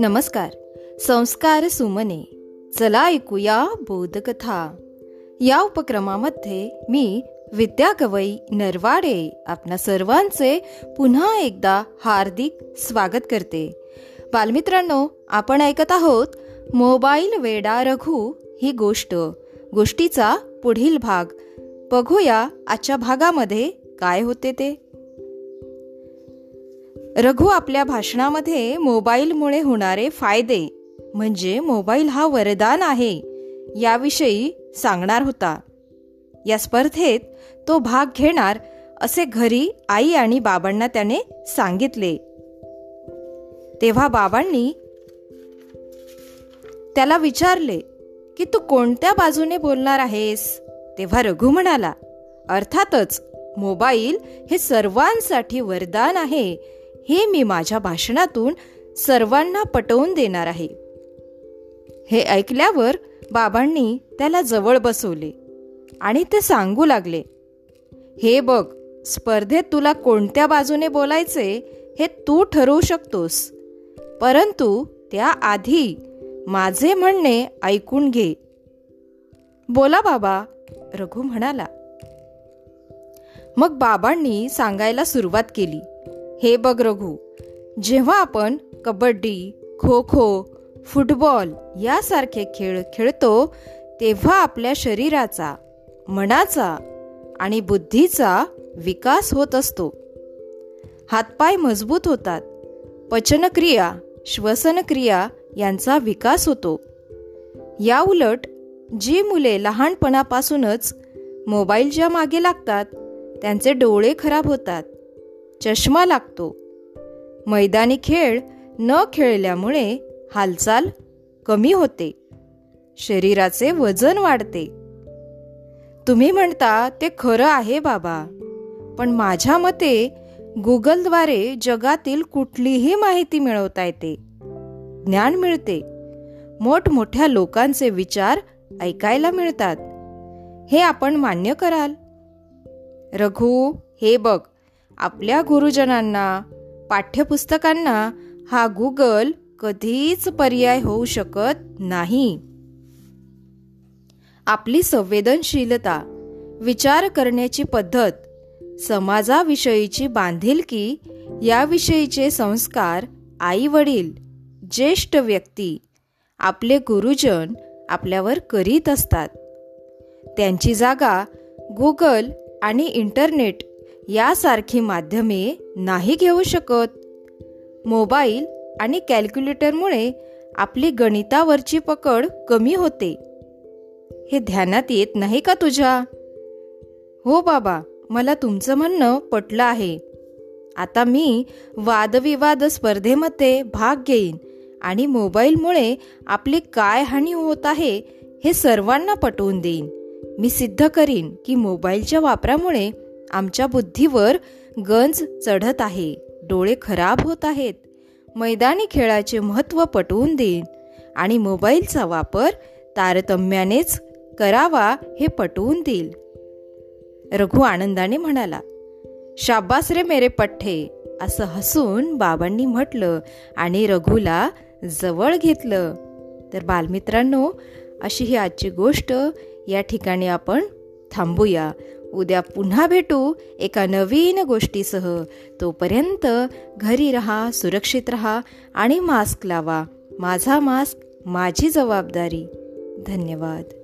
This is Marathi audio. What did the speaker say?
नमस्कार. संस्कार सुमने. चला ऐकूया बोधकथा. या उपक्रमामध्ये मी विद्या गवई नरवाडे आपणा सर्वांचे पुन्हा एकदा हार्दिक स्वागत करते. बालमित्रांनो आपण ऐकत आहोत मोबाईल वेडा रघु ही गोष्ट. गोष्टीचा पुढील भाग. बघूया आजच्या भागामध्ये काय होते ते. रघु आपल्या भाषणामध्ये मोबाईलमुळे होणारे फायदे म्हणजे मोबाईल हा वरदान आहे याविषयी सांगणार होता. या स्पर्धेत तो भाग घेणार असे घरी आई आणि बाबांना त्याने सांगितले. तेव्हा बाबांनी त्याला विचारले की तू कोणत्या बाजूने बोलणार आहेस? तेव्हा रघु म्हणाला अर्थातच मोबाईल हे सर्वांसाठी वरदान आहे हे मी माझ्या भाषणातून सर्वांना पटवून देणार आहे. हे ऐकल्यावर बाबांनी त्याला जवळ बसवले आणि ते सांगू लागले हे बघ स्पर्धेत तुला कोणत्या बाजूने बोलायचे हे तू ठरवू शकतोस. परंतु त्याआधी माझे म्हणणे ऐकून घे. बोला बाबा रघु म्हणाला. मग बाबांनी सांगायला सुरुवात केली. हे बघ रघु जेव्हा आपण कबड्डी खो खो फुटबॉल यासारखे खेळ खेळतो तेव्हा आपल्या शरीराचा मनाचा आणि बुद्धीचा विकास होत असतो. हातपाय मजबूत होतात. पचनक्रिया श्वसनक्रिया यांचा विकास होतो. या उलट जी मुले लहानपणापासूनच मोबाईलच्या मागे लागतात त्यांचे डोळे खराब होतात. चष्मा लागतो. मैदानी खेळ न खेळल्यामुळे हालचाल कमी होते. शरीराचे वजन वाढते. तुम्ही म्हणता ते खरं आहे बाबा. पण माझ्या मते गुगलद्वारे जगातील कुठलीही माहिती मिळवता येते. ज्ञान मिळते. मोठमोठ्या लोकांचे विचार ऐकायला मिळतात. हे आपण मान्य कराल. रघु हे बघ. आपल्या गुरुजनांना पाठ्यपुस्तकांना हा गुगल कधीच पर्याय होऊ शकत नाही. आपली संवेदनशीलता विचार करण्याची पद्धत समाजाविषयीची बांधिलकी याविषयीचे संस्कार आई वडील ज्येष्ठ व्यक्ती आपले गुरुजन आपल्यावर करीत असतात. त्यांची जागा गुगल आणि इंटरनेट यासारखी माध्यमे नाही घेऊ शकत. मोबाईल आणि कॅल्क्युलेटरमुळे आपली गणितावरची पकड कमी होते. हे ध्यानात येत नाही का तुझ्या? हो बाबा मला तुमचं म्हणणं पटलं आहे. आता मी वादविवाद स्पर्धेमध्ये भाग घेईन आणि मोबाईलमुळे आपली काय हानी होत आहे हे सर्वांना पटवून देईन. मी सिद्ध करीन की मोबाईलच्या वापरामुळे आमच्या बुद्धीवर गंज चढत आहे. डोळे खराब होत आहेत. मैदानी खेळाचे महत्त्व पटवून देईन. आणि मोबाईलचा वापर तारतम्यानेच करावा हे पटवून देईल. रघु आनंदाने म्हणाला शाबास रे मेरे पठ्ठे असं हसून बाबांनी म्हटलं आणि रघुला जवळ घेतलं. तर बालमित्रांनो अशी ही आजची गोष्ट या ठिकाणी आपण थांबूया. उद्या पुन्हा भेटू एका नवीन गोष्टीसह. तोपर्यंत घरी रहा सुरक्षित रहा आणि मास्क लावा. माझा मास्क माझी जबाबदारी. धन्यवाद.